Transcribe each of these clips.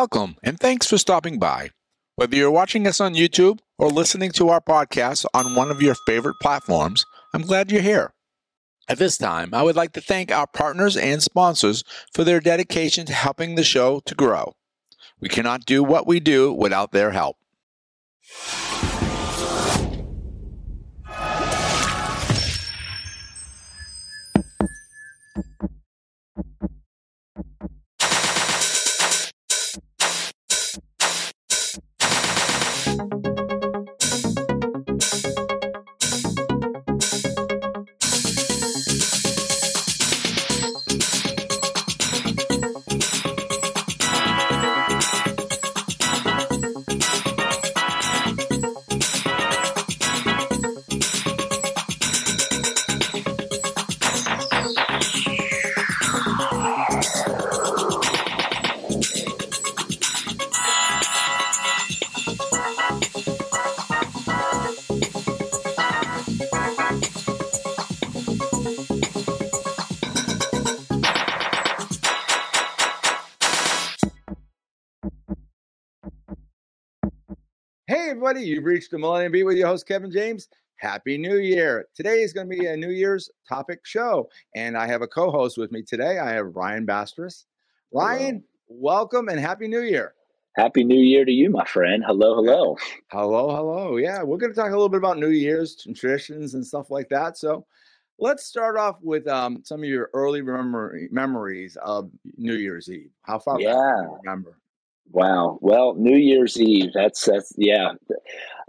Welcome and thanks for stopping by. Whether you're watching us on YouTube or listening to our podcast on one of your favorite platforms, I'm glad you're here. At this time, I would like to thank our partners and sponsors for their dedication to helping the show to grow. We cannot do what we do without their help. Everybody, you've reached the Millennium Beat with your host, Kevin James. Happy New Year. Today is going to be a New Year's topic show, and I have a co host with me today. I have Ryan Bastress. Ryan, welcome and Happy New Year. Happy New Year to you, my friend. Hello, hello. Hello, hello. Yeah, we're going to talk a little bit about New Year's and traditions and stuff like that. So let's start off with um, some of your early memory, memories of New Year's Eve. How far back do Yeah. you remember? Wow. Well, New Year's Eve. That's that's yeah.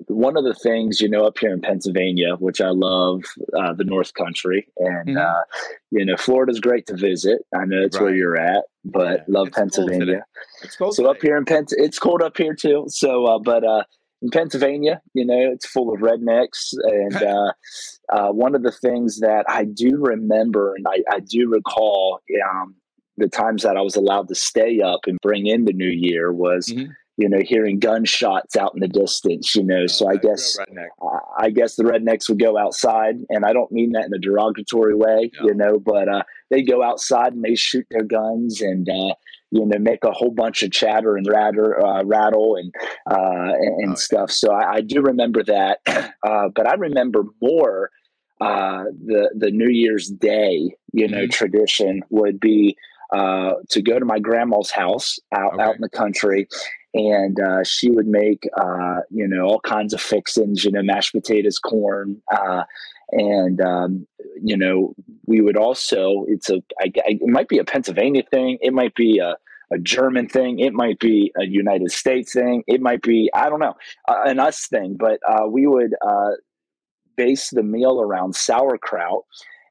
One of the things you know up here in Pennsylvania, which I love, uh, the North Country, and Mhm. uh, you know Florida's great to visit. I know it's where you're at, but Yeah, love it's. Pennsylvania. It's cold So up here in Penn, it's cold up here too. So, uh, but uh, in Pennsylvania, you know, it's full of rednecks, and uh, uh, one of the things that I do remember and I, I do recall um, the times that I was allowed to stay up and bring in the new year was, Mhm. you know, hearing gunshots out in the distance. You know, so I guess I guess the rednecks would go outside, and I don't mean that in a derogatory way, No. you know, but uh, they go outside and they shoot their guns and uh, you know make a whole bunch of chatter and ratter, uh, rattle and uh, and, and Oh, yeah. stuff. So I, I do remember that, uh, but I remember more uh, the the New Year's Day, you know, Mhm. tradition would be uh, to go to my grandma's house out Okay. out in the country. And uh, she would make uh, you know all kinds of fixings you know mashed potatoes corn uh, and um, you know we would also it's a I, I, it might be a pennsylvania thing. It might be a, a german thing. It might be a united states thing. It might be i don't know uh, an us thing. But uh, we would uh, base the meal around sauerkraut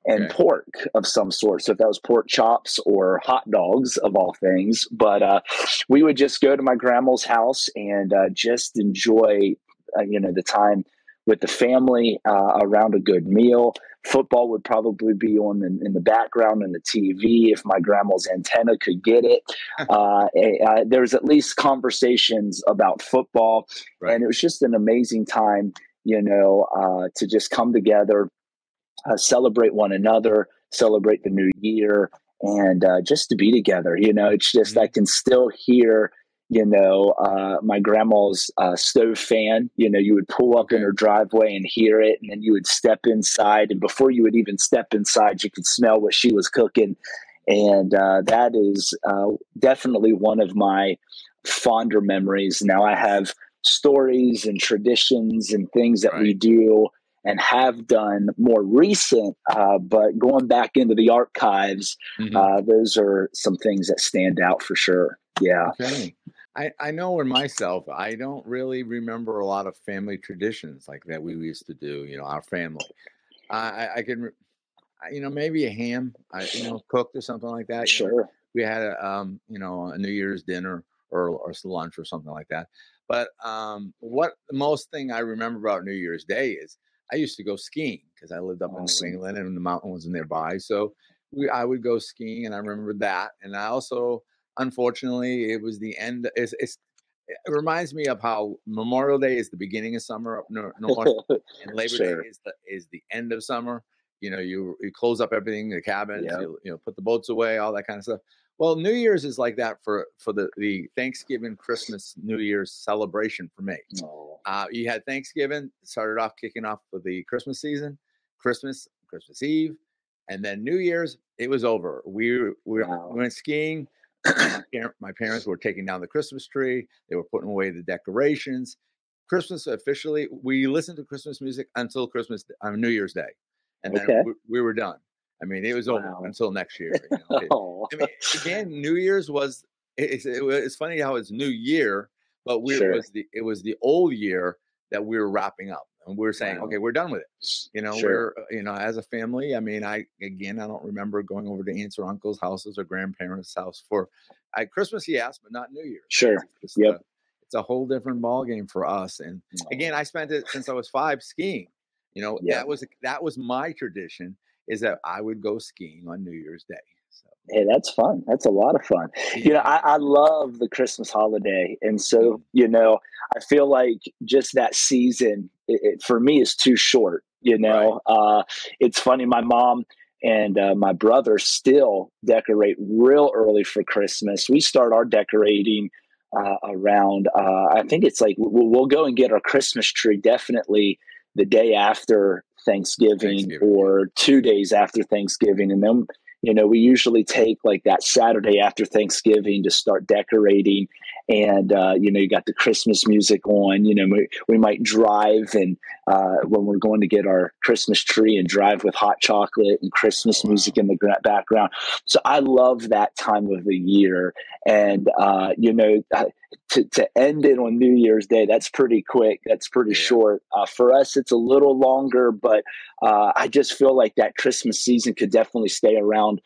and Okay. pork of some sort. So if that was pork chops or hot dogs of all things, but uh, we would just go to my grandma's house and uh, just enjoy, uh, you know, the time with the family uh, around a good meal. Football would probably be on in, in the background in the TV if my grandma's antenna could get it. uh, uh, there was at least conversations about football, Right. and it was just an amazing time, you know, uh, to just come together, uh, celebrate one another, celebrate the new year, and uh, just to be together. You know, it's just I can still hear. You know, uh, my grandma's uh, stove fan. You know, you would pull up in her driveway and hear it, and then you would step inside, and before you would even step inside, you could smell what she was cooking, and uh, that is uh, definitely one of my fonder memories. Now I have stories and traditions and things that we do and have done more recent, uh, but going back into the archives, Mhm. uh, those are some things that stand out for sure. Yeah. Okay. I, I know in myself, I don't really remember a lot of family traditions like that we used to do, you know, our family. I, I, I can, you know, maybe a ham, I, you know, cooked or something like that. you know. Sure. We had a, um, you know, a New Year's dinner or, or lunch or something like that. But um, what the most thing I remember about New Year's Day is I used to go skiing because I lived up in New England and the mountain was nearby. So we, I would go skiing and I remember that. And I also, unfortunately, it was the end. It's, it's it reminds me of how Memorial Day is the beginning of summer up north, and Labor Sure. Day is the is the end of summer. You know, you you close up everything, the cabins, Yep. you, you know, put the boats away, all that kind of stuff. Well, New Year's is like that for for the the Thanksgiving, Christmas, New Year's celebration for me. Oh. Uh, you had Thanksgiving, started off kicking off with the Christmas season, Christmas, Christmas Eve, and then New Year's. It was over. We we, wow. we went skiing. my parents were taking down the Christmas tree. They were putting away the decorations. Christmas officially, we listened to Christmas music until Christmas on New Year's Day, and then okay. we, we were done. I mean, it was wow. over until next year. You know? it, oh. I mean, again, oh. New Year's was. It's, it, it's funny how it's New Year, but we sure. it was the it was the old year that we were wrapping up, and we are saying, wow. okay, we're done with it. You know, sure. we're uh, you know, as a family. I mean, I again, I don't remember going over to aunts or uncles' houses or grandparents' house for I, Christmas, yes, but not New Year. Sure. It's, yep. A, it's a whole different ball game for us. And again, I spent it since I was five skiing. You know, yep. that was that was my tradition is that I would go skiing on New Year's Day. So. Hey, that's fun. That's a lot of fun. You know, I, I, love the Christmas holiday. And so, mm-hmm. you know, I feel like just that season it, it, for me is too short. You know, right. uh, it's funny. My mom and uh, my brother still decorate real early for Christmas. We start our decorating uh, around, uh, I think it's like we'll, we'll go and get our Christmas tree definitely the day after Thanksgiving, Thanksgiving, or two days after Thanksgiving. And then, you know, we usually take like that Saturday after Thanksgiving to start decorating. And, uh, you know, you got the Christmas music on, you know, we, we might drive and uh, when we're going to get our Christmas tree and drive with hot chocolate and Christmas music in the background. So I love that time of the year. And, uh, you know, to, to end it on New Year's Day, that's pretty quick. That's pretty short. Uh, for us, it's a little longer, but uh, I just feel like that Christmas season could definitely stay around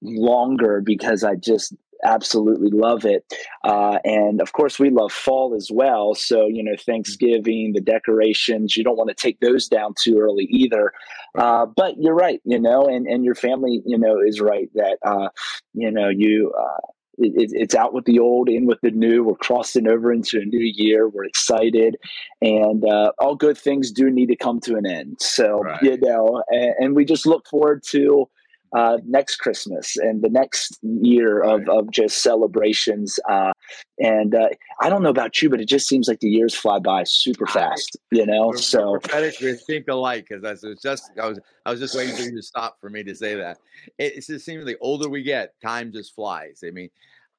longer because I just absolutely love it. Uh, and of course, we love fall as well. So, you know, Thanksgiving, the decorations, you don't want to take those down too early either. Uh, but you're right, you know, and, and your family, you know, is right that, uh, you know, you, uh, it, it's out with the old, in with the new. We're crossing over into a new year. We're excited, and uh, all good things do need to come to an end. So right. you know, and, and, we just look forward to uh, next Christmas and the next year of, of just celebrations. Uh, and uh, I don't know about you, but it just seems like the years fly by super fast. You know, we're, so we're prophetically think alike because I was just I was I was just waiting for you to stop for me to say that. It, it just seems like older we get, time just flies. I mean,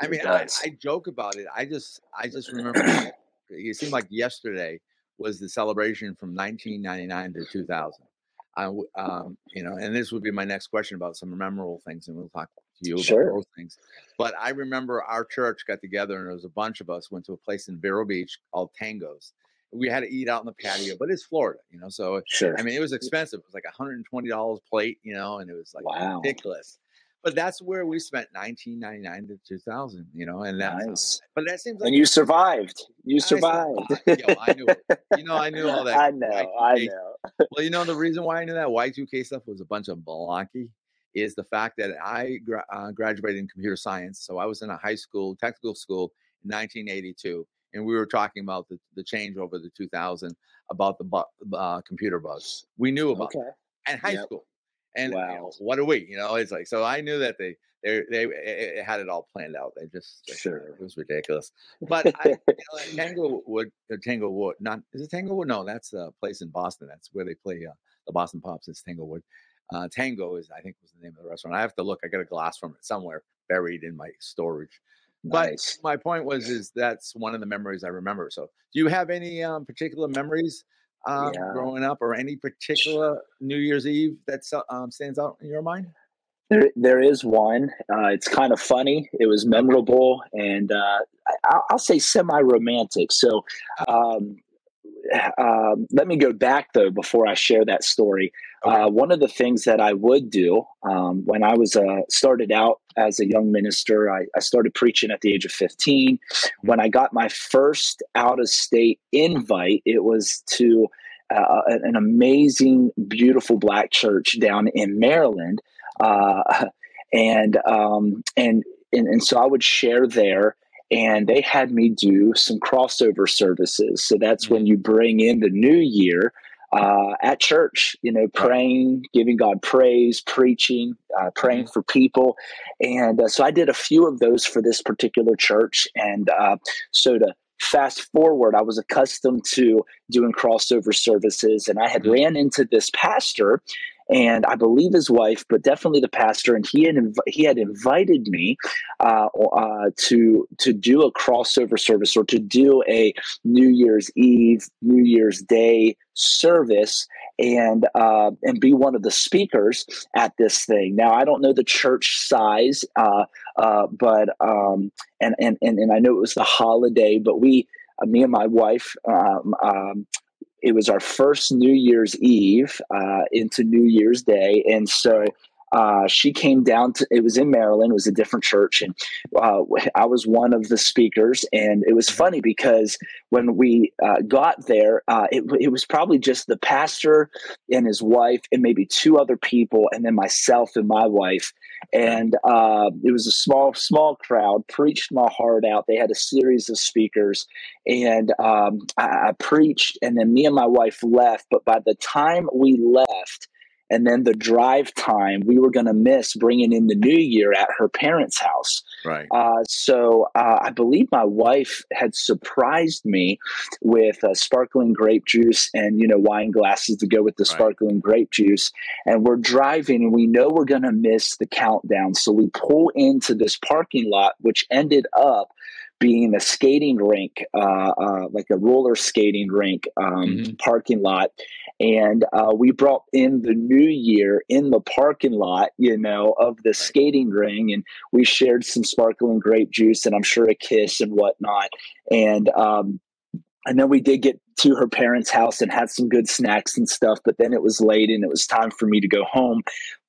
I mean, I, I, joke about it. I just I just remember it seemed like yesterday was the celebration from 1999 to 2000. I, um, you know, and this would be my next question about some memorable things, and we'll talk to you sure. about those things. But I remember our church got together, and there was a bunch of us went to a place in Vero Beach called Tango's. We had to eat out in the patio, but it's Florida, you know. So sure. I mean, it was expensive. It was like 120 dollars plate, you know, and it was like wow. ridiculous. But that's where we spent 1999 to 2000, you know, and that's nice. but that seems like and you survived. You survived. I, yo, I knew it. You know, I knew all that. I know. Y2K. I know. well, you know, the reason why I knew that Y2K stuff was a bunch of malarkey is the fact that I gra- uh, graduated in computer science. So I was in a high school, technical school in 1982. And we were talking about the, the change over the 2000 about the bu- uh, computer buzz. We knew about okay. it. And high yep. school. And wow. you know, what a week, you know, it's like, so I knew that they, they, they it had it all planned out. They just, sure. it was ridiculous. But I, you know, Tanglewood, Tanglewood, not, is it Tanglewood? No, that's a place in Boston. That's where they play uh, the Boston Pops. It's Tanglewood. Uh, Tango is, I think, was the name of the restaurant. I have to look. I got a glass from it somewhere buried in my storage. Nice. But my point was, is that's one of the memories I remember. So, do you have any um, particular memories um, yeah. growing up, or any particular New Year's Eve that um, stands out in your mind? There, there is one. Uh, it's kind of funny. It was memorable, and uh, I, will say semi-romantic. So, um, um, let me go back though before I share that story. Okay. Uh, one of the things that I would do um, when I was uh, started out as a young minister, I, I, started preaching at the age of 15. Mm-hmm. When I got my first out of state invite, it was to uh, an amazing, beautiful black church down in Maryland, uh, and um, and and and so I would share there and they had me do some crossover services. So that's when mm. you bring in the new year uh, at church, you know, praying, giving God praise, preaching, uh, praying mm-hmm. for people. And uh, so I did a few of those for this particular church. And uh, so to fast forward, I was accustomed to doing crossover services, and I had mm-hmm. ran into this pastor and I believe his wife, but definitely the pastor. And he had inv- he had invited me uh, uh, to to do a crossover service or to do a New Year's Eve, New Year's Day service and uh, and be one of the speakers at this thing. Now I don't know the church size, uh, uh, but um, and, and and and I know it was the holiday, but we. Uh, me and my wife um, um, it was our first New Year's Eve uh, into New Year's Day, and so uh, she came down to it was in maryland it was a different church and uh, i was one of the speakers and it was mm-hmm. funny because when we uh, got there uh, it, it, was probably just the pastor and his wife and maybe two other people and then myself and my wife and uh, it was a small small crowd preached my heart out they had a series of speakers and um, I, I preached and then me and my wife left but by the time we left and then the drive time we were going to miss bringing in the new year at her parents' house. Right. Uh, so uh, I believe my wife had surprised me with uh, sparkling grape juice and you know wine glasses to go with the right. sparkling grape juice. And we're driving, and we know we're going to miss the countdown, so we pull into this parking lot, which ended up being a skating rink, uh, uh, like a roller skating rink um, mm-hmm. parking lot. And uh, we brought in the new year in the parking lot, you know, of the skating ring. And we shared some sparkling grape juice and I'm sure a kiss and whatnot. And, um, and then we did get to her parents' house and had some good snacks and stuff. But then it was late and it was time for me to go home.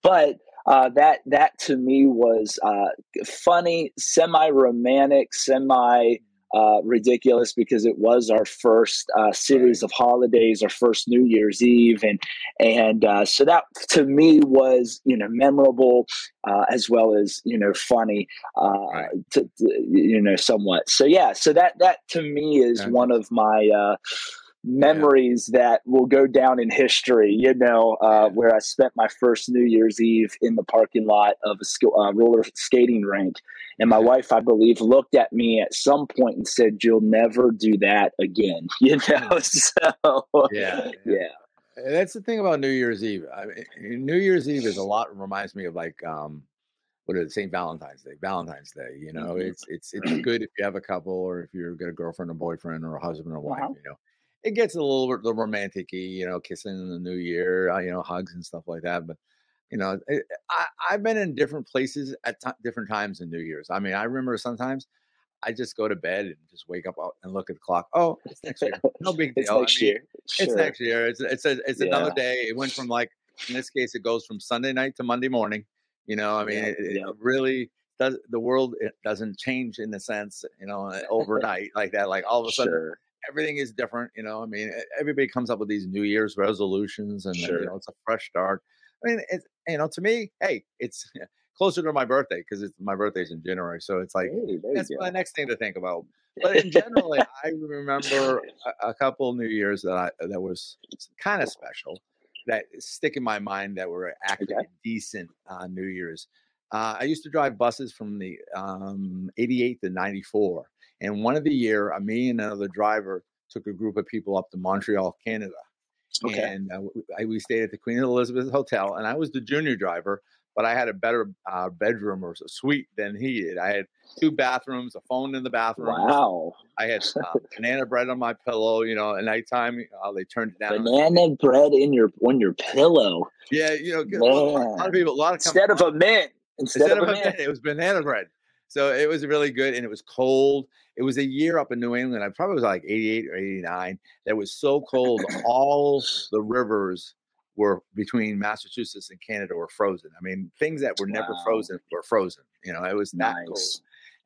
But uh, that that to me was uh, funny, semi romantic, semi uh, ridiculous because it was our first uh, series of holidays, our first New Year's Eve, and and uh, so that to me was you know memorable uh, as well as you know funny, to, to, you know somewhat. So yeah, so that that to me is one of my memories yeah. that will go down in history. You know, uh, where I spent my first New Year's Eve in the parking lot of a sk- uh, roller skating rink, and my wife, I believe, looked at me at some point and said, "You'll never do that again." You know, so yeah, yeah. That's the thing about New Year's Eve. I mean, New Year's Eve is a lot reminds me of like um, what is it, St. Valentine's Day? Valentine's Day. You know, mm-hmm. it's it's it's good if you have a couple or if you've got a girlfriend or boyfriend or a husband or wife. Uh-huh. You know, it gets a little bit romantic you know, kissing in the new year, uh, you know, hugs and stuff like that. But you know, it, I, I've been in different places at t- different times in New Year's. I mean, I remember sometimes I just go to bed and just wake up and look at the clock. Oh, it's next year. No big deal. it's next I mean, year. Sure. It's next year. It's it's a, it's yeah. another day. It went from like in this case, it goes from Sunday night to Monday morning. You know, I mean, yeah, it, yeah. it really does. The world it doesn't change in the sense, you know, overnight like that. Like all of a sudden, sure everything is different. You know, I mean, everybody comes up with these New Year's resolutions, and sure. you know, it's a fresh start. I mean, it's you know, to me, hey, it's closer to my birthday because it's my birthday's in January, so it's like hey, that's my next thing to think about. But in general, I remember a, a, couple New Years that I that was kind of special that stick in my mind that were actually okay. decent uh, New Year's. Uh, I used to drive buses from the um, 88 to 94 and one of the year, uh, me and another driver took a group of people up to Montreal, Canada. Okay. And uh, I, we stayed at the Queen Elizabeth Hotel, and I was the junior driver, but I had a better uh, bedroom or suite than he did. I had two bathrooms, a phone in the bathroom. Wow. I had uh, banana bread on my pillow. You know, at nighttime, uh, they turned it down. Banana bread in your on your pillow. Yeah, you know, a lot of people, a lot of instead of a mint. Instead, instead of, a mint, mint, it was banana bread. So it was really good, and it was cold. It was a year up in New England. I probably was like 88 or 89. That was so cold. all the rivers were between Massachusetts and Canada were frozen. I mean, things that were wow. never frozen were frozen. You know, it was that nice. cold.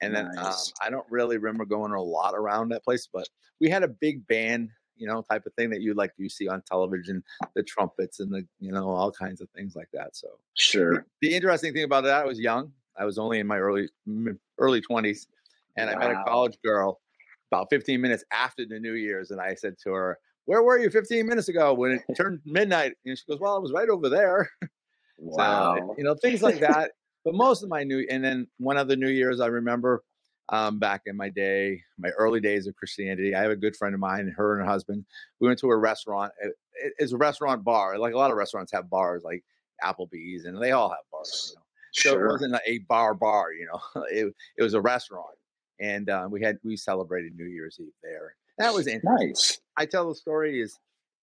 And then um, nice. um, I don't really remember going a lot around that place, but we had a big band, you know, type of thing that you like you see on television, the trumpets and the, you know, all kinds of things like that. So sure. The, the interesting thing about that, I was young. I was only in my early early twenties, and wow. I met a college girl about 15 minutes after the New Year's, and I said to her, where were you 15 minutes ago when it turned midnight? And she goes, well, I was right over there. Wow. So, you know, things like that. but most of my new, and then one of the New Year's I remember um, back in my day, my early days of Christianity. I have a good friend of mine, her and her husband. We went to a restaurant. It, it's a restaurant bar. Like a lot of restaurants have bars, like Applebee's, and they all have bars. You know? So Sure. it wasn't a bar bar, you know. It, it was a restaurant, and uh, we had we celebrated New Year's Eve there. That was interesting. Nice. I tell the story is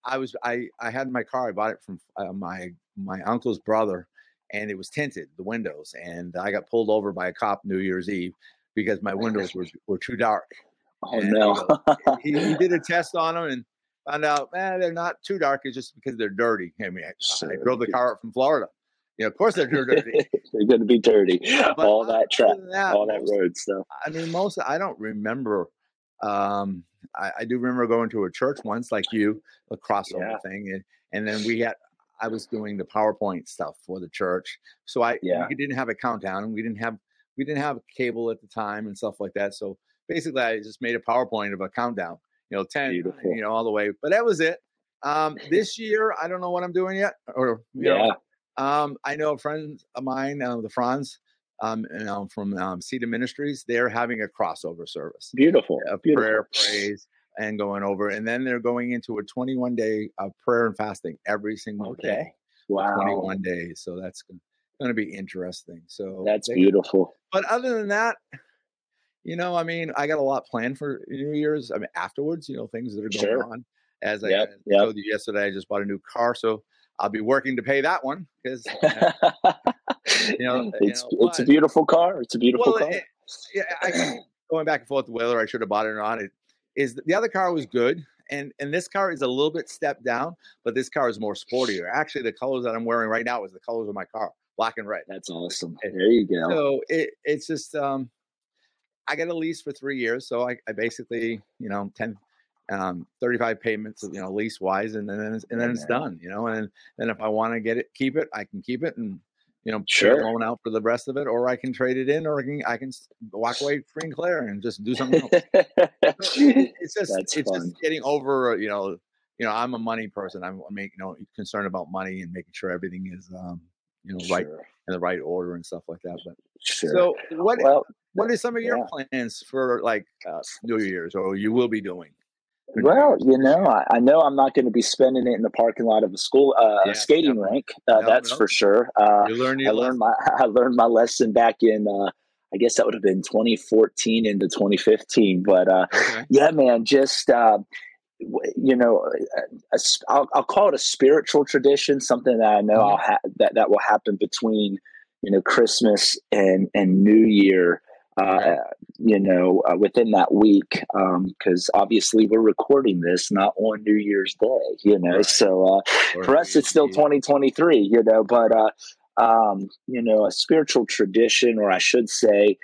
I was I I had my car. I bought it from uh, my my uncle's brother, and it was tinted the windows, and I got pulled over by a cop New Year's Eve because my windows were were too dark. Oh And no. He, he did a test on them and found out, man, they're not too dark. It's just because they're dirty. I mean, I, I drove the car up from Florida. You know, of course they're dirty. They're going to be dirty. All that track, that, all that road stuff. I mean, most I don't remember. Um, I, I do remember going to a church once, like you, a crossover Yeah. thing, and and then we had. I was doing the PowerPoint stuff for the church, so I Yeah. we didn't have a countdown, and we didn't have we didn't have cable at the time and stuff like that. So basically, I just made a PowerPoint of a countdown, you know, ten, Beautiful. you know, all the way. But that was it. Um, this year, I don't know what I'm doing yet, or you know, Yeah. Um, I know a friend of mine, uh, the Franz, um, you know, from um, Cedar Ministries. They're having a crossover service, Beautiful. a Beautiful. prayer, praise, and going over, and then they're going into a 21 day of prayer and fasting every single day, Wow. 21 days. So that's going to be interesting. So That's they- beautiful. But other than that, you know, I mean, I got a lot planned for New Year's. I mean, afterwards, you know, things that are going Sure. on. As Yep, I yep. told you yesterday, I just bought a new car, so I'll be working to pay that one because you know, it's you know, it's a beautiful car. It's a beautiful well, car. it, yeah, I keep going back and forth whether I should have bought it or not. It is the other car was good, and and this car is a little bit stepped down, but this car is more sportier. Actually, the colors that I'm wearing right now is the colors of my car, black and red. That's awesome. There you go. So it it's just um, I got a lease for three years, so I, I basically you know 10, um, 35 payments, you know, lease wise, and then it's, and then it's done, you know, and then if I want to get it, keep it, I can keep it and. You know, Sure. loan out for the rest of it, or I can trade it in, or I can I can walk away free and clear and just do something else. it's just That's it's fun. just getting over you know you know i'm a money person i'm make, you know concerned about money and making sure everything is um you know right in the right order and stuff like that but Sure. so what well, what are some of your yeah. plans for like uh, new year's or you will be doing Well, you know, I, I know I'm not going to be spending it in the parking lot of a school uh, Yeah, skating definitely. rink. Uh, No, that's no. for sure. Uh, you learn I your learned lesson. my I learned my lesson back in uh, I guess that would have been 2014 into 2015. But uh, okay yeah, man, just uh, you know, a, a s- I'll, I'll call it a spiritual tradition, something that I know Mhm. I'll ha- that that will happen between you know Christmas and and New Year. Uh, you know, uh, within that week, because obviously we're recording this not on New Year's Day, you know. Right. So uh, for us, it's still 2023, you know. But uh, um, you know, a spiritual tradition, or I should say,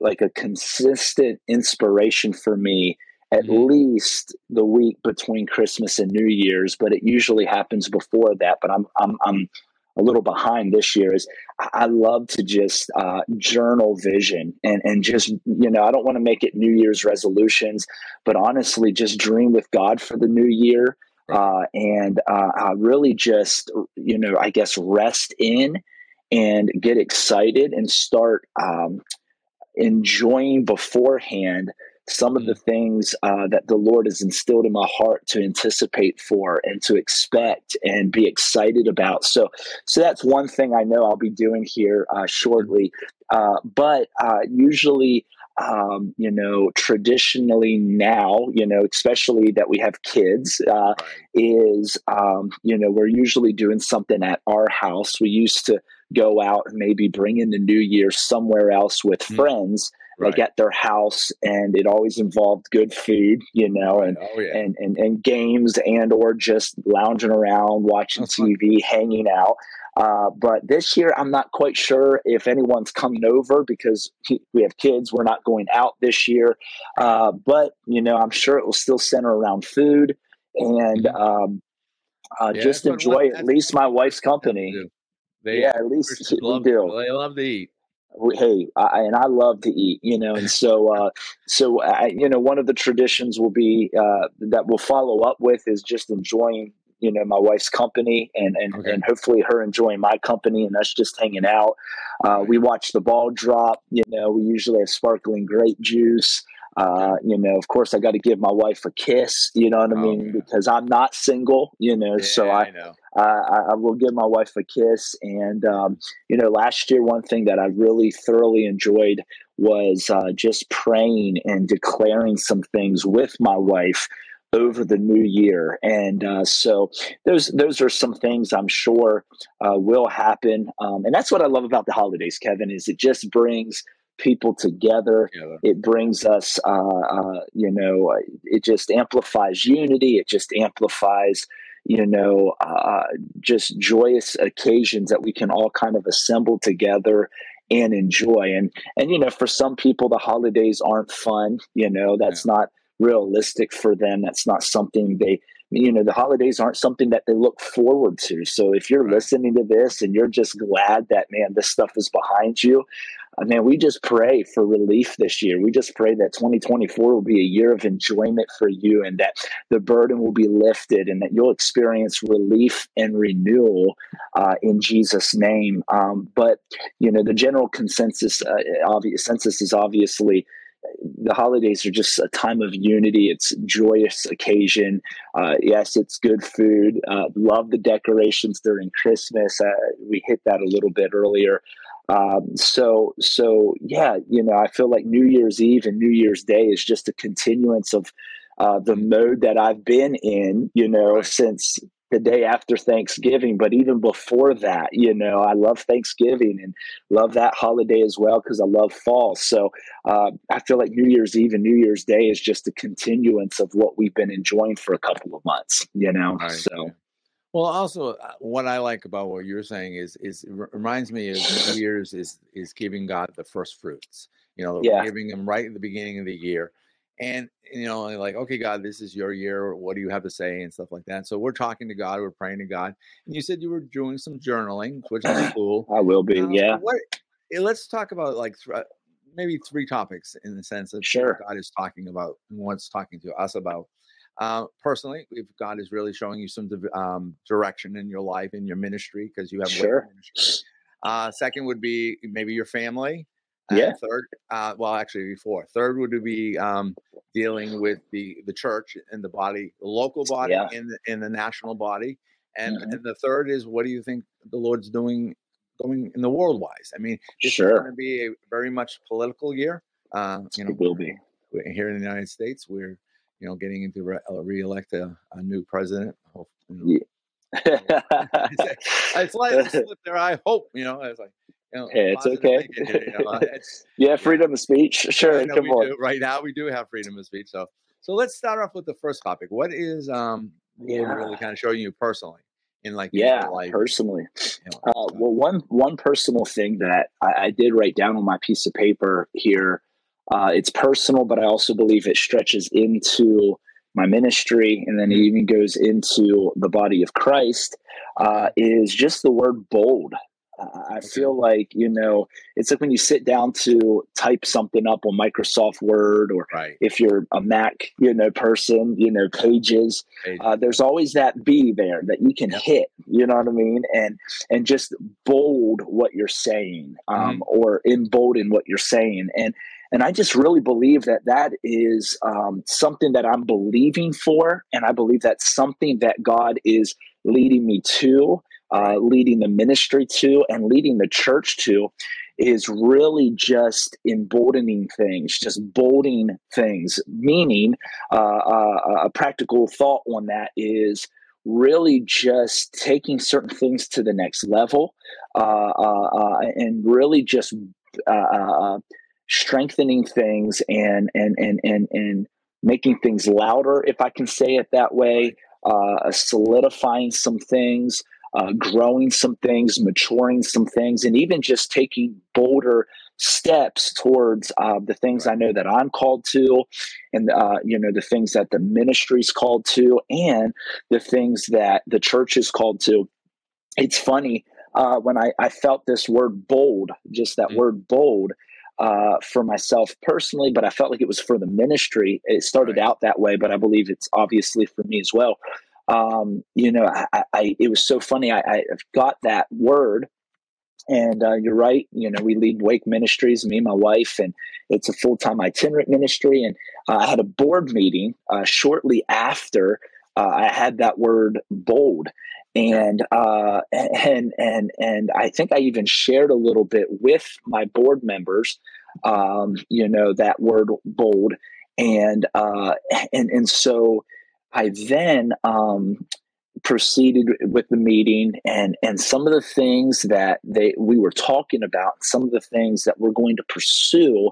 like a consistent inspiration for me at Mhm. least the week between Christmas and New Year's, but it usually happens before that. But I'm I'm I'm a little behind this year. Is I love to just uh, journal vision and and just you know I don't want to make it New Year's resolutions, but honestly, just dream with God for the new year. Uh, and uh, I really just, you know, I guess rest in and get excited and start um, enjoying beforehand some of the things uh, that the Lord has instilled in my heart to anticipate for and to expect and be excited about. So, so that's one thing I know I'll be doing here uh, shortly. Uh, but uh, usually, um, you know, traditionally now, you know, especially that we have kids, uh, is um, you know we're usually doing something at our house. We used to go out and maybe bring in the new year somewhere else with Mm. friends like at their house and it always involved good food you know and oh yeah. and, and and games and or just lounging around watching That's fun. tv hanging out. Uh, but this year i'm not quite sure if anyone's coming over because we have kids. We're not going out this year. Uh, but you know i'm sure it will still center around food and Mhm. um, uh, Yeah, just enjoy at least my wife's company. They yeah at least love, do. They love to eat hey, I, and I love to eat, you know, and so, uh, so I, you know, one of the traditions will be uh, that we'll follow up with is just enjoying, you know, my wife's company and and, okay. and hopefully her enjoying my company and us just hanging out. Uh, we watch the ball drop. You know, we usually have sparkling grape juice. Uh, you know, of course, I got to give my wife a kiss. You know what I oh, mean? Because I'm not single. You know, yeah, so I, I, I, I, will give my wife a kiss. And um, you know, last year, one thing that I really thoroughly enjoyed was uh, just praying and declaring some things with my wife over the new year. And uh, so those those are some things I'm sure uh, will happen. Um, and that's what I love about the holidays, Kevin, is it just brings people together. It brings us, uh, uh, you know, it just amplifies unity. It just amplifies, you know, uh, just joyous occasions that we can all kind of assemble together and enjoy. And and you know, for some people, the holidays aren't fun. You know, that's yeah. not realistic for them. That's not something they you know the holidays aren't something that they look forward to so if you're listening to this and you're just glad that man this stuff is behind you I mean, we just pray for relief this year. We just pray that 2024 will be a year of enjoyment for you and that the burden will be lifted and that you'll experience relief and renewal uh, in Jesus' name. Um, but, you know, the general consensus, uh, obvious, census is obviously the holidays are just a time of unity. It's joyous occasion. Uh, yes, it's good food. Uh, love the decorations during Christmas. Uh, we hit that a little bit earlier. Um, so, so yeah, you know, I feel like New Year's Eve and New Year's Day is just a continuance of uh, the mode that I've been in, you know, since the day after Thanksgiving. But even before that, you know, I love Thanksgiving and love that holiday as well because I love fall. So uh, I feel like New Year's Eve and New Year's Day is just a continuance of what we've been enjoying for a couple of months, you know. Right. So. Well, also, uh, what I like about what you're saying is is it reminds me of New Year's is is giving God the first fruits. You know, yeah. giving Him right at the beginning of the year, and you know, like, okay, God, this is your year. What do you have to say and stuff like that. So we're talking to God, we're praying to God, and you said you were doing some journaling, which is cool. I will be, uh, yeah. What, eh, let's talk about like th- maybe three topics in the sense of sure. God is talking about and what's talking to us about. Uh, personally, if God is really showing you some um, direction in your life, in your ministry, because you have sure. ministry. Uh, second would be maybe your family. Yeah. Third, uh, well, actually, before third would be um, dealing with the the church and the body, the local body, yeah. and the, in the national body. And, mm-hmm. and the third is what do you think the Lord's doing going in the world wise? I mean, this sure. is going to be a very much political year. Uh, you know, it will be here in the United States. We're you know, getting into re- uh, re-elect a, a, new president. Hope, you know. yeah. I slid, slip there. I hope, you know, it's like, you know, hey, it's okay. Here, you know, it's, yeah, freedom of speech. Sure, come on. Do. Right now, we do have freedom of speech. So, so let's start off with the first topic. What is um yeah. really kind of showing you personally in like yeah, personally. You know, uh, well, one one personal thing that I, I did write down on my piece of paper here uh, it's personal, but I also believe it stretches into my ministry and then it even goes into the body of Christ. Uh, is just the word bold. I feel like you know it's like when you sit down to type something up on Microsoft Word, or right. if you're a Mac, you know, person, you know, Pages. Uh, there's always that B there that you can hit. You know what I mean? And and just bold what you're saying, um, mm-hmm. or embolden what you're saying, and and I just really believe that that is um, something that I'm believing for. And I believe that's something that God is leading me to, uh, leading the ministry to, and leading the church to is really just emboldening things, just bolding things. Meaning, uh, uh, a practical thought on that is really just taking certain things to the next level uh, uh, uh and really just uh, strengthening things and and and and and making things louder, if I can say it that way, uh, solidifying some things, uh, growing some things, maturing some things, and even just taking bolder steps towards uh, the things I know that I'm called to, and uh, you know the things that the ministry's called to, and the things that the church is called to. It's funny uh, when I, I felt this word bold, just that mm-hmm. word bold uh, for myself personally, but I felt like it was for the ministry. It started right. out that way, but I believe it's obviously for me as well. Um, you know, I, I, it was so funny. I, I got that word and uh, you're right. You know, we lead Wake Ministries, me and my wife, and it's a full time itinerant ministry. And uh, I had a board meeting uh, shortly after uh, I had that word bold, and uh, and and and I think I even shared a little bit with my board members. Um, you know that word bold, and uh, and and so I then um, proceeded with the meeting and and some of the things that they we were talking about some of the things that we're going to pursue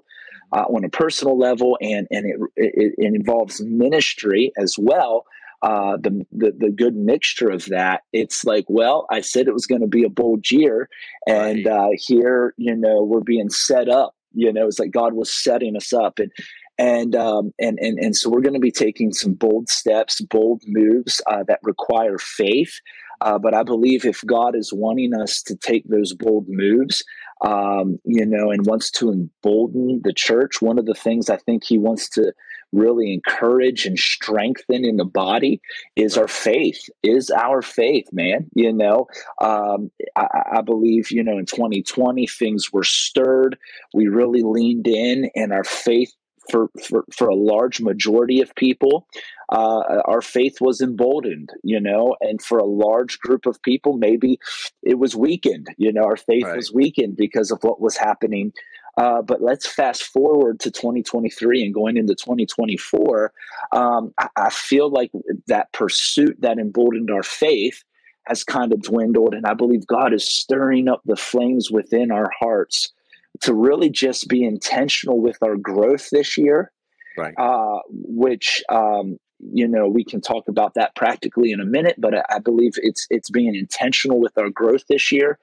uh, on a personal level and and it, it, it involves ministry as well uh, the, the the good mixture of that it's like well i said it was going to be a bold year and right. uh, here you know we're being set up you know it's like god was setting us up and and um, and and and so we're going to be taking some bold steps, bold moves uh, that require faith. Uh, but I believe if God is wanting us to take those bold moves, um, you know, and wants to embolden the church, one of the things I think He wants to really encourage and strengthen in the body is our faith is our faith man you know um, I, I, believe you know in 2020 things were stirred we really leaned in and our faith for, for, for a large majority of people, uh, our faith was emboldened, you know, and for a large group of people, maybe it was weakened, you know, our faith right. was weakened because of what was happening. Uh, but let's fast forward to 2023 and going into 2024. Um, I, I feel like that pursuit that emboldened our faith has kind of dwindled. And I believe God is stirring up the flames within our hearts to really just be intentional with our growth this year, right? Uh, which um, you know we can talk about that practically in a minute, but I, I believe it's it's being intentional with our growth this year,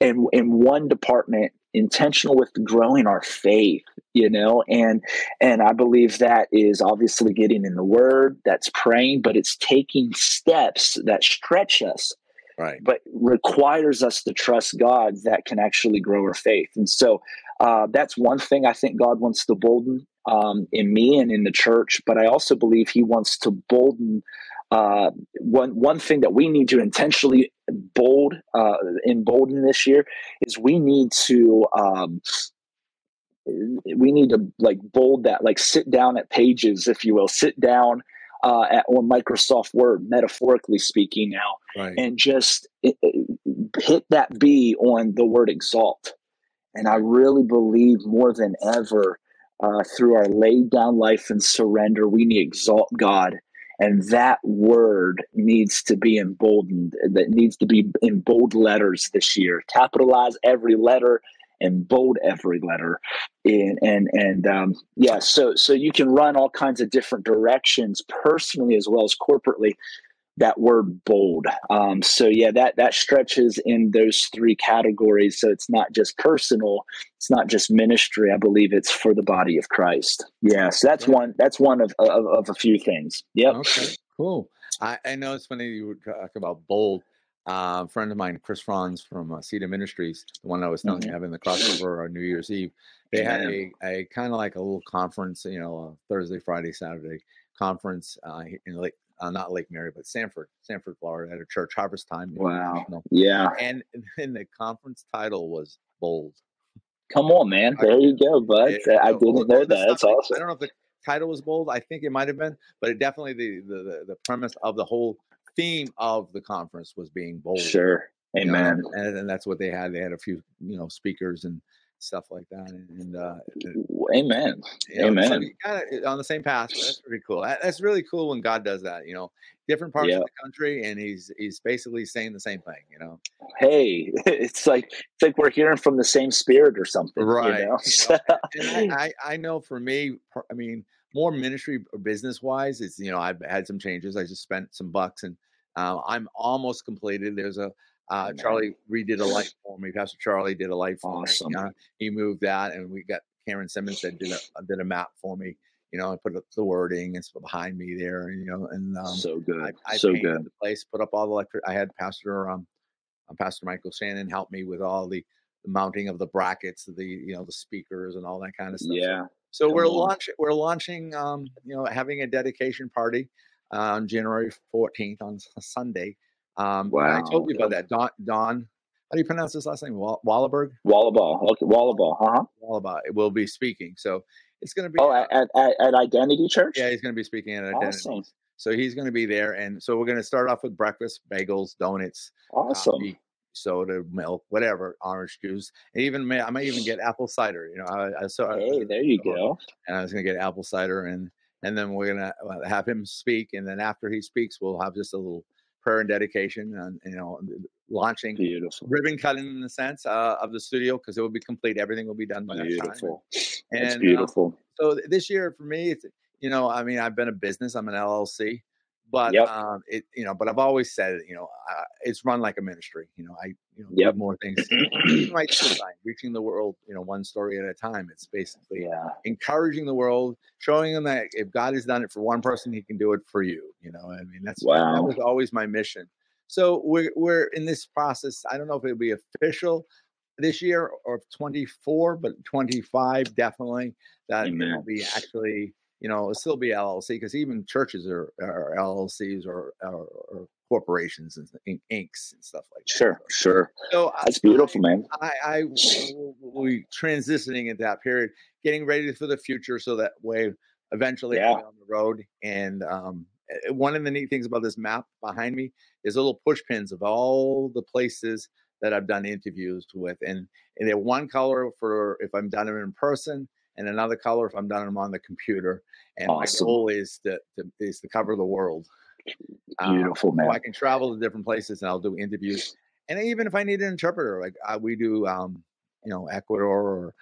and in one department, intentional with growing our faith you know and and i believe that is obviously getting in the word that's praying but it's taking steps that stretch us right. but requires us to trust God that can actually grow our faith. And so uh, that's one thing I think God wants to bolden um, in me and in the church. But I also believe He wants to bolden. Uh, one one thing that we need to intentionally bold uh, embolden this year is we need to um, we need to like bold that like sit down at pages if you will sit down uh, at, on Microsoft Word, metaphorically speaking now, right. and just it, it, hit that B on the word exalt. And I really believe more than ever uh, through our laid down life and surrender, we need to exalt God. And that word needs to be emboldened, that needs to be in bold letters this year. Capitalize every letter and bold every letter. And and and um, yeah so so you can run all kinds of different directions personally as well as corporately that word bold. Um, so yeah that that stretches in those three categories. So it's not just personal it's not just ministry. I believe it's for the body of christ. Yeah so that's one that's one of, of, of a few things. Yep. Okay cool. I, I know it's funny you talk about bold uh, friend of mine, Chris Franz from uh, Cedar Ministries, the one I was telling mm-hmm. you having the crossover on New Year's Eve, they had a, a kind of like a little conference, you know, Thursday, Friday, Saturday conference uh, in Lake, uh, not Lake Mary, but Sanford, Sanford, Florida, at a church, Harvest Time. Wow. Yeah. And then the conference title was Bold. Come on, man. There you go, bud. It, I didn't know that. That's awesome. I don't know if the title was bold. I think it might have been, but it definitely the, the the premise of the whole theme of the conference was being bold. Sure. Amen. You know, and, and, that's what they had. They had a few, you know, speakers and stuff like that. And, and uh, amen. You know, amen. Of on the same path. That's pretty cool. That's really cool when God does that. You know, different parts of the country, and he's he's basically saying the same thing. You know, hey, it's like it's like we're hearing from the same spirit or something. Right. You know? you know I, I know for me, I mean more ministry or business wise, it's you know I've had some changes. I just spent some bucks and uh, I'm almost completed. There's a uh, Charlie redid a light for me. Pastor Charlie did a light for awesome. me. Uh, he moved that, and we got Karen Simmons that did a did a map for me. You know, I put up the wording and it's behind me there. You know, and um, so good, I, I so good. The place, put up all the electric. I had Pastor um, uh, Pastor Michael Shannon help me with all the, the, mounting of the brackets, the you know the speakers and all that kind of stuff. Yeah. So, so we're launching we're launching um, you know having a dedication party on January 14th on Sunday. Um, wow. I told you about that. Don Don how do you pronounce his last name? Wall- Wallaberg? Wallaball. Okay, Wallaball. Uh huh. Wallaball will be speaking. So it's going to be. Oh, at, at, at Identity Church? Yeah, he's going to be speaking at Identity. Awesome. So he's going to be there. And so we're going to start off with breakfast, bagels, donuts, awesome. Coffee, soda, milk, whatever, orange juice. And even may, I might even get apple cider. You know, I, I saw. Hey, there you go. And I was going to get apple cider, and and then we're going to uh, have him speak, and then after he speaks, we'll have just a little prayer and dedication, and you know, launching beautiful ribbon cutting in the sense uh, of the studio because it will be complete. Everything will be done by beautiful. that time. And, That's beautiful. Um, so this year for me, it's you know, I mean, I've been a business. I'm an LLC, but yep. um, it you know, but I've always said. You know, uh, it's run like a ministry. You know, I you know yep. more things. right reaching the world. You know, one story at a time. It's basically yeah. encouraging the world, showing them that if God has done it for one person, He can do it for you. You know, I mean, that's wow. that was always my mission. So we're we're in this process. I don't know if it'll be official this year or 24, but 25 definitely that Amen. will be actually you know it'll still be LLC because even churches are, are LLCs or, or, or corporations and inks and stuff like that. Sure, sure. So that's I, beautiful, man. I, I be transitioning at that period, getting ready for the future, so that way eventually yeah. on the road. And um, one of the neat things about this map behind me is little push pins of all the places that I've done interviews with, and and they're one color for if I'm done them in person, and another color if I'm done them on the computer. And awesome. my goal is to, to, is to cover the world. Beautiful um, man. So I can travel to different places and I'll do interviews. And even if I need an interpreter, like uh, we do, um, you know, Ecuador or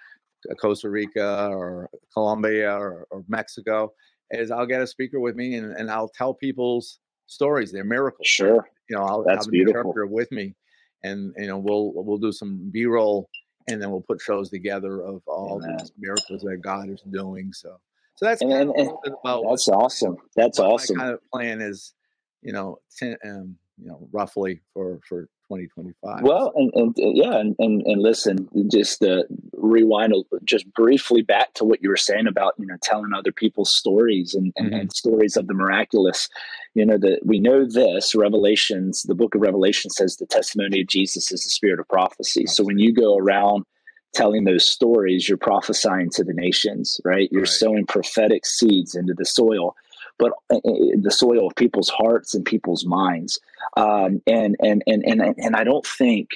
Costa Rica or Colombia or, or, Mexico, is I'll get a speaker with me and, and I'll tell people's stories, their miracles. Sure. You know, I'll That's have an beautiful. interpreter with me, and you know, we'll we'll do some B roll, and then we'll put shows together of all Amen. these miracles that God is doing. So, so that's and, kind and, of about that's awesome. That's awesome. My kind of plan is, you know, ten, um, you know, roughly for for 2025. Well, and, and yeah, and, and, and listen, just uh, rewind just briefly back to what you were saying about you know telling other people's stories and, and, mm-hmm. and stories of the miraculous. You know that we know this Revelations, the book of Revelation says the testimony of Jesus is the spirit of prophecy. So when you go around telling those stories, you're prophesying to the nations, right? You're right. sowing prophetic seeds into the soil but uh, uh, the soil of people's hearts and people's minds. Um, and, and, and, and, and I don't think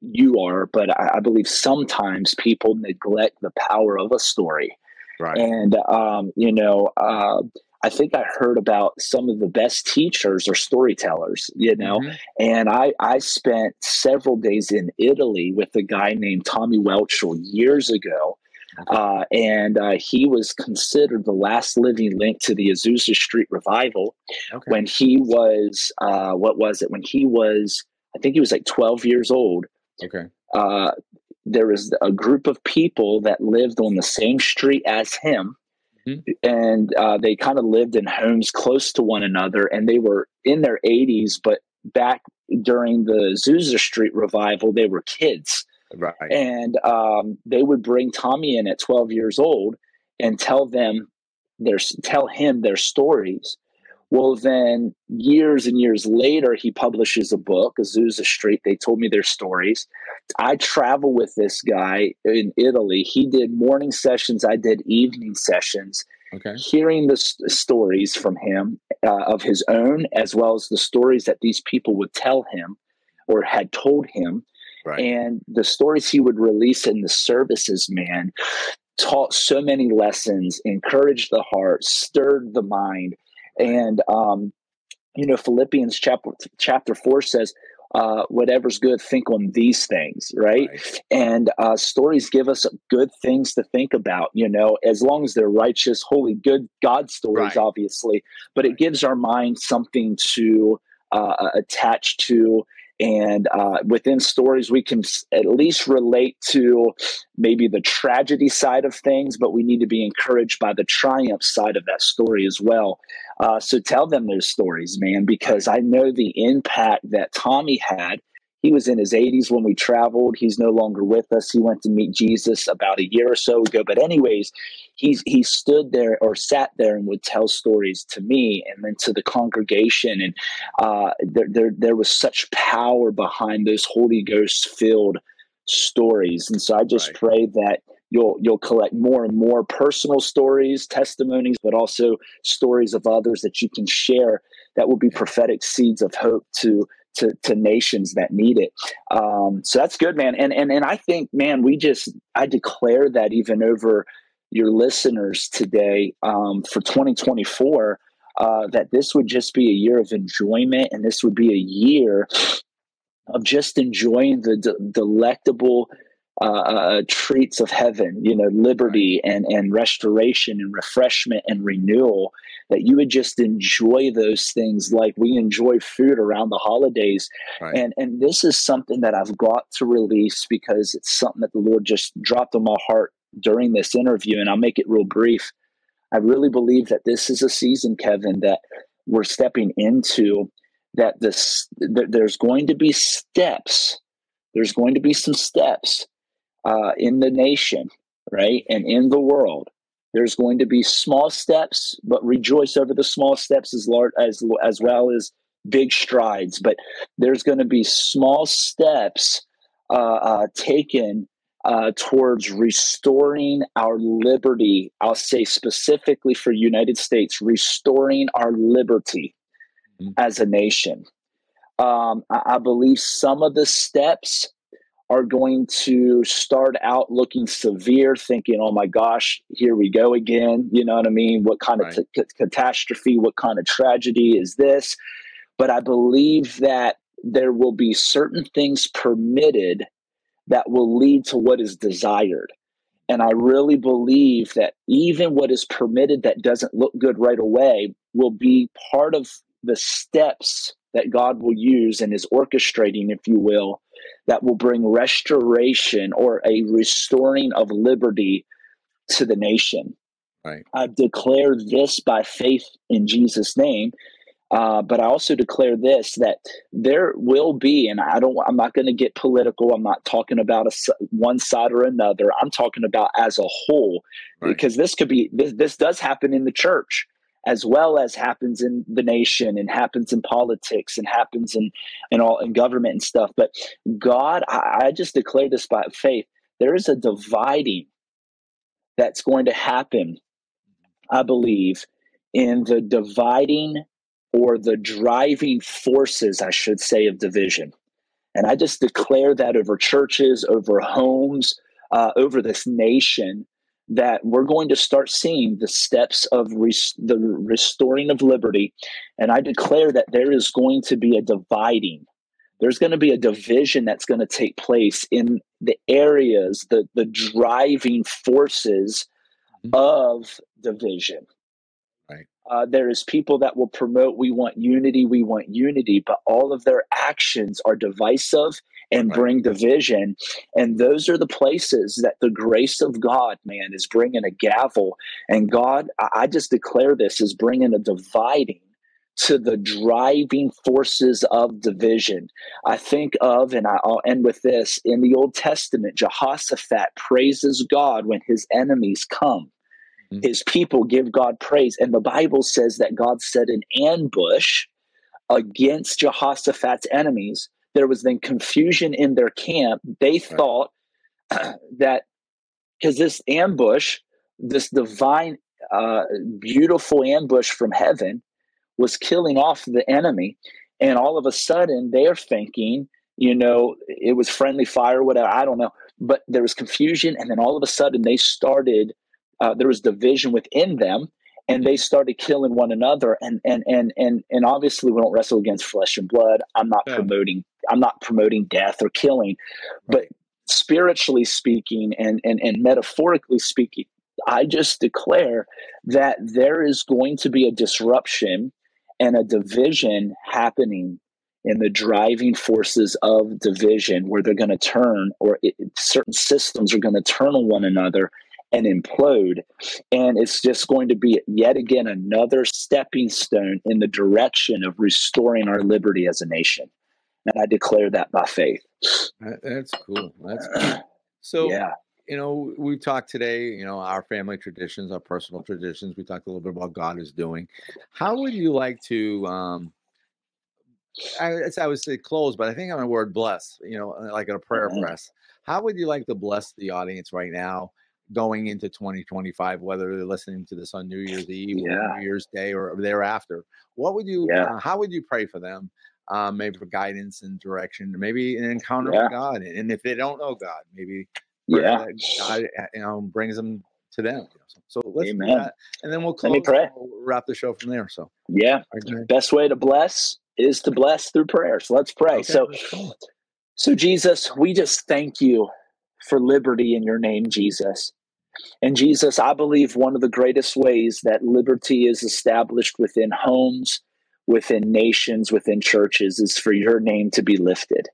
you are, but I, I, believe sometimes people neglect the power of a story. Right. And, um, you know, uh, I think I heard about some of the best teachers or storytellers, you know, mm-hmm. and I, I spent several days in Italy with a guy named Tommy Welchel years ago. Uh, and uh, he was considered the last living link to the Azusa Street revival okay. when he was, uh, what was it? When he was, I think he was like 12 years old. Okay. Uh, there was a group of people that lived on the same street as him. Mm-hmm. And uh, they kind of lived in homes close to one another, and they were in their 80s, but back during the Azusa Street revival, they were kids Right. And um, they would bring Tommy in at 12 years old and tell them their tell him their stories. Well, then years and years later, he publishes a book, Azusa Street. They told me their stories. I travel with this guy in Italy. He did morning sessions. I did evening sessions. Okay. Hearing the st- stories from him uh, of his own, as well as the stories that these people would tell him or had told him, Right. And the stories he would release in the services, man, taught so many lessons, encouraged the heart, stirred the mind. And, um, you know, Philippians chapter, chapter 4 says, uh, whatever's good, think on these things, right? right. And uh, stories give us good things to think about, you know, as long as they're righteous, holy, good God stories, right. obviously. But right. it gives our mind something to uh, attach to and uh, within stories, we can at least relate to maybe the tragedy side of things, but we need to be encouraged by the triumph side of that story as well. Uh, so tell them those stories, man, because I know the impact that Tommy had. he was in his 80s when we traveled. He's no longer with us. He went to meet Jesus about a year or so ago. But anyways, he's he stood there or sat there and would tell stories to me and then to the congregation. And uh, there, there there was such power behind those Holy Ghost filled stories. And so I just right. pray that you'll you'll collect more and more personal stories, testimonies, but also stories of others that you can share that will be prophetic seeds of hope to to, to nations that need it. Um, so that's good, man. And and and I think, man, we just I declare that even over your listeners today um, for 2024. Uh, that this would just be a year of enjoyment and this would be a year of just enjoying the de- delectable uh, uh, treats of heaven, you know, liberty and, and restoration and refreshment and renewal, that you would just enjoy those things like we enjoy food around the holidays. Right. And, and this is something that I've got to release because it's something that the Lord just dropped on my heart during this interview. And I'll make it real brief. I really believe that this is a season, Kevin, that we're stepping into that this th- there's going to be steps there's going to be some steps uh, in the nation, right? And in the world. There's going to be small steps, but rejoice over the small steps as large as as well as big strides. But there's going to be small steps uh, uh, taken uh, towards restoring our liberty. I'll say specifically for United States, restoring our liberty mm-hmm. as a nation. Um, I, I, believe some of the steps are going to start out looking severe, thinking, oh my gosh, here we go again. You know what I mean? What kind right. of t- catastrophe, what kind of tragedy is this? But I believe that there will be certain things permitted that will lead to what is desired. And I really believe that even what is permitted that doesn't look good right away will be part of the steps that God will use and is orchestrating, if you will, that will bring restoration or a restoring of liberty to the nation. Right. I declare this by faith in Jesus' name. Uh, but I also declare this that there will be, and I don't, I'm not going to get political. I'm not talking about a, one side or another. I'm talking about as a whole, right. because this could be, this, this does happen in the church as well as happens in the nation and happens in politics and happens in, in all in government and stuff. But God, I, I just declare this by faith. There is a dividing that's going to happen, I believe, in the dividing or the driving forces, I should say, of division. And I just declare that over churches, over homes, uh, over this nation, that we're going to start seeing the steps of res- the restoring of liberty. And I declare that there is going to be a dividing. There's going to be a division that's going to take place in the areas, the, the driving forces mm-hmm. of division. Uh, there is people that will promote we want unity, we want unity, but all of their actions are divisive and right. bring division. And those are the places that the grace of God, man, is bringing a gavel. And God, I just declare this is bringing a dividing to the driving forces of division. I think of, and I'll end with this in the Old Testament, Jehoshaphat praises God when his enemies come. Mm-hmm. His people give God praise. And the Bible says that God set an ambush against Jehoshaphat's enemies there was then confusion in their camp. They thought that because this ambush, this divine, uh, beautiful ambush from heaven, was killing off the enemy. And all of a sudden, they're thinking, you know, it was friendly fire, whatever. I don't know. But there was confusion. And then all of a sudden, they started, uh, there was division within them and they started killing one another and and and and and obviously we don't wrestle against flesh and blood i'm not yeah. promoting i'm not promoting death or killing but spiritually speaking and and and metaphorically speaking i just declare that there is going to be a disruption and a division happening in the driving forces of division where they're going to turn or it, certain systems are going to turn on one another and implode. And it's just going to be yet again another stepping stone in the direction of restoring our liberty as a nation. And I declare that by faith. That's cool. That's cool. So, yeah. you know, we've talked today, you know, our family traditions, our personal traditions. We talked a little bit about God is doing. How would you like to, um, I, I would say close, but I think I'm a word bless, you know, like in a prayer mm-hmm. press. How would you like to bless the audience right now going into 2025, whether they're listening to this on New Year's Eve yeah. or New Year's Day or thereafter? What would you, yeah. uh, how would you pray for them? Um, maybe for guidance and direction, maybe an encounter yeah. with God. And if they don't know God, maybe yeah, God, you know, brings them to them. So let's Amen. do that, and then we'll close. Let me pray. We'll wrap the show from there. So yeah, best way to bless is to bless through prayer. So let's pray. Okay, so, so Jesus, we just thank you for liberty in your name, Jesus. And Jesus, I believe one of the greatest ways that liberty is established within homes, within nations, within churches is for your name to be lifted.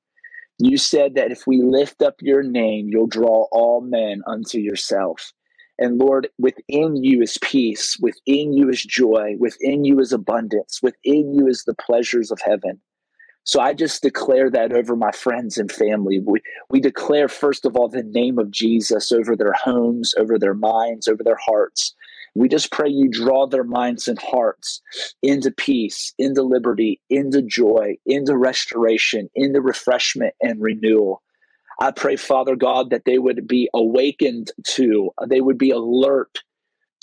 You said that if we lift up your name, you'll draw all men unto yourself. And Lord, within you is peace, within you is joy, within you is abundance, within you is the pleasures of heaven. So I just declare that over my friends and family. We, we declare, first of all, the name of Jesus over their homes, over their minds, over their hearts. We just pray you draw their minds and hearts into peace, into liberty, into joy, into restoration, into refreshment and renewal. I pray, Father God, that they would be awakened to, they would be alert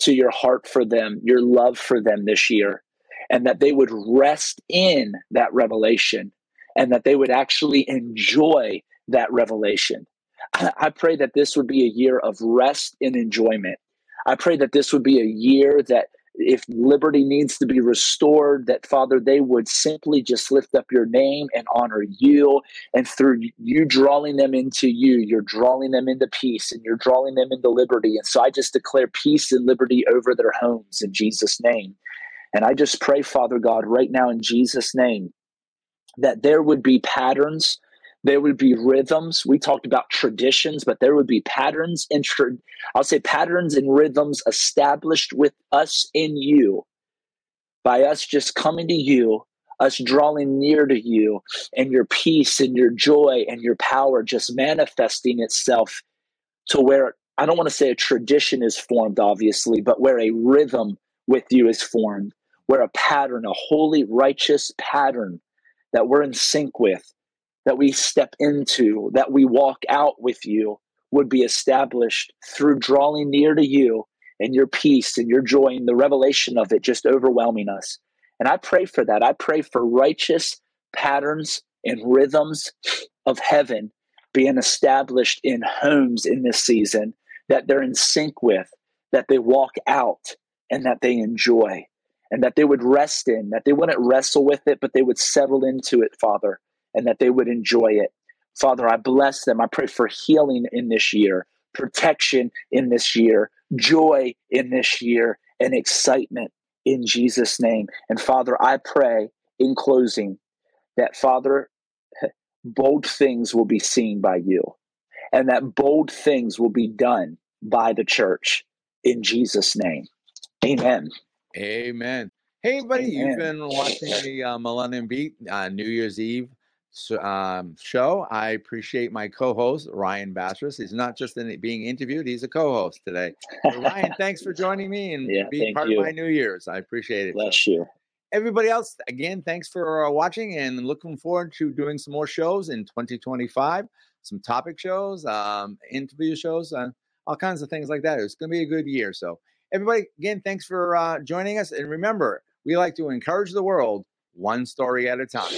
to your heart for them, your love for them this year and that they would rest in that revelation and that they would actually enjoy that revelation. I pray that this would be a year of rest and enjoyment. I pray that this would be a year that if liberty needs to be restored, that Father, they would simply just lift up your name and honor you. And through you drawing them into you, you're drawing them into peace and you're drawing them into liberty. And so I just declare peace and liberty over their homes in Jesus' name. And I just pray, Father God, right now in Jesus' name, that there would be patterns, there would be rhythms. We talked about traditions, but there would be patterns and tra- I'll say patterns and rhythms established with us in you by us just coming to you, us drawing near to you, and your peace and your joy and your power just manifesting itself to where I don't want to say a tradition is formed, obviously, but where a rhythm with you is formed where a pattern, a holy, righteous pattern that we're in sync with, that we step into, that we walk out with you, would be established through drawing near to you and your peace and your joy and the revelation of it just overwhelming us. And I pray for that. I pray for righteous patterns and rhythms of heaven being established in homes in this season that they're in sync with, that they walk out, and that they enjoy and that they would rest in, that they wouldn't wrestle with it, but they would settle into it, Father, and that they would enjoy it. Father, I bless them. I pray for healing in this year, protection in this year, joy in this year, and excitement in Jesus' name. And Father, I pray in closing that, Father, bold things will be seen by you, and that bold things will be done by the church in Jesus' name. Amen. Amen. Hey, buddy, Amen. you've been watching the uh, Millennium Beat uh, New Year's Eve um, show. I appreciate my co-host Ryan Bastress. He's not just in being interviewed; he's a co-host today. So, Ryan, thanks for joining me and yeah, being part you. of my New Year's. I appreciate it. Bless so, you. Everybody else, again, thanks for uh, watching and looking forward to doing some more shows in 2025. Some topic shows, um, interview shows, uh, all kinds of things like that. It's going to be a good year. So Everybody, again, thanks for uh, joining us. And remember, we like to encourage the world one story at a time.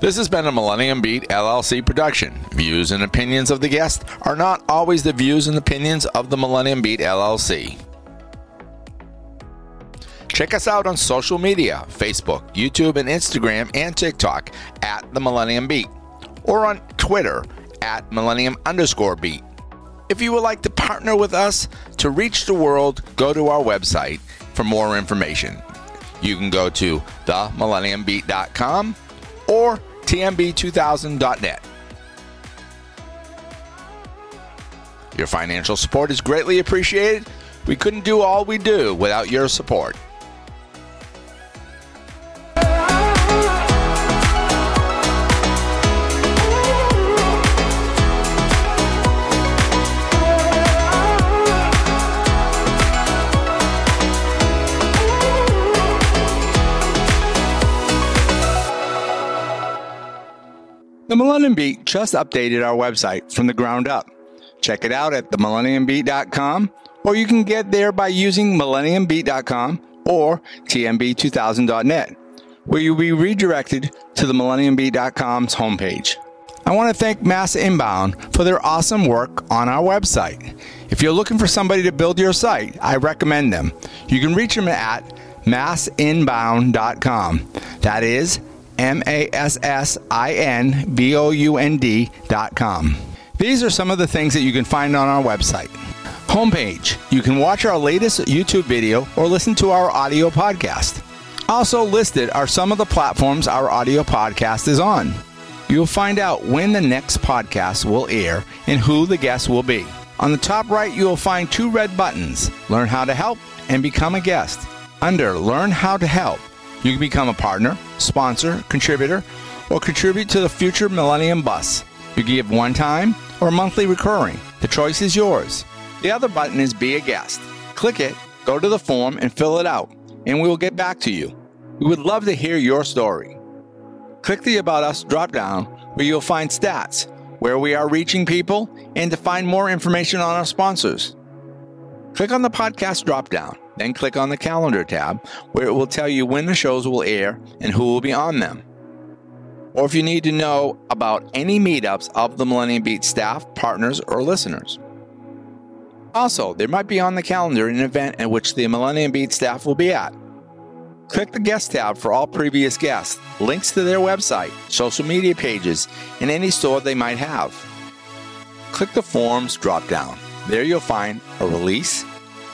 This has been a Millennium Beat LLC production. Views and opinions of the guest are not always the views and opinions of the Millennium Beat LLC. Check us out on social media Facebook, YouTube, and Instagram and TikTok at the Millennium Beat, or on Twitter at Millennium underscore Beat. If you would like to partner with us to reach the world, go to our website for more information. You can go to themillenniumbeat.com or tmb2000.net. Your financial support is greatly appreciated. We couldn't do all we do without your support. Millennium Beat just updated our website from the ground up. Check it out at themillenniumbeat.com, or you can get there by using millenniumbeat.com or tmb2000.net, where you'll be redirected to the millenniumbeat.com's homepage. I want to thank Mass Inbound for their awesome work on our website. If you're looking for somebody to build your site, I recommend them. You can reach them at massinbound.com. That is M A S S I N B O U N D.com. These are some of the things that you can find on our website. Homepage. You can watch our latest YouTube video or listen to our audio podcast. Also listed are some of the platforms our audio podcast is on. You'll find out when the next podcast will air and who the guest will be. On the top right, you will find two red buttons Learn how to help and become a guest. Under Learn how to help, you can become a partner, sponsor, contributor, or contribute to the future Millennium Bus. You can give one time or monthly recurring. The choice is yours. The other button is Be a Guest. Click it, go to the form, and fill it out, and we will get back to you. We would love to hear your story. Click the About Us drop down where you'll find stats, where we are reaching people, and to find more information on our sponsors. Click on the podcast drop down, then click on the calendar tab where it will tell you when the shows will air and who will be on them. Or if you need to know about any meetups of the Millennium Beat staff, partners, or listeners. Also, there might be on the calendar an event at which the Millennium Beat staff will be at. Click the guest tab for all previous guests, links to their website, social media pages, and any store they might have. Click the forms drop down. There you'll find a release,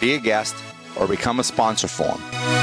be a guest, or become a sponsor for form.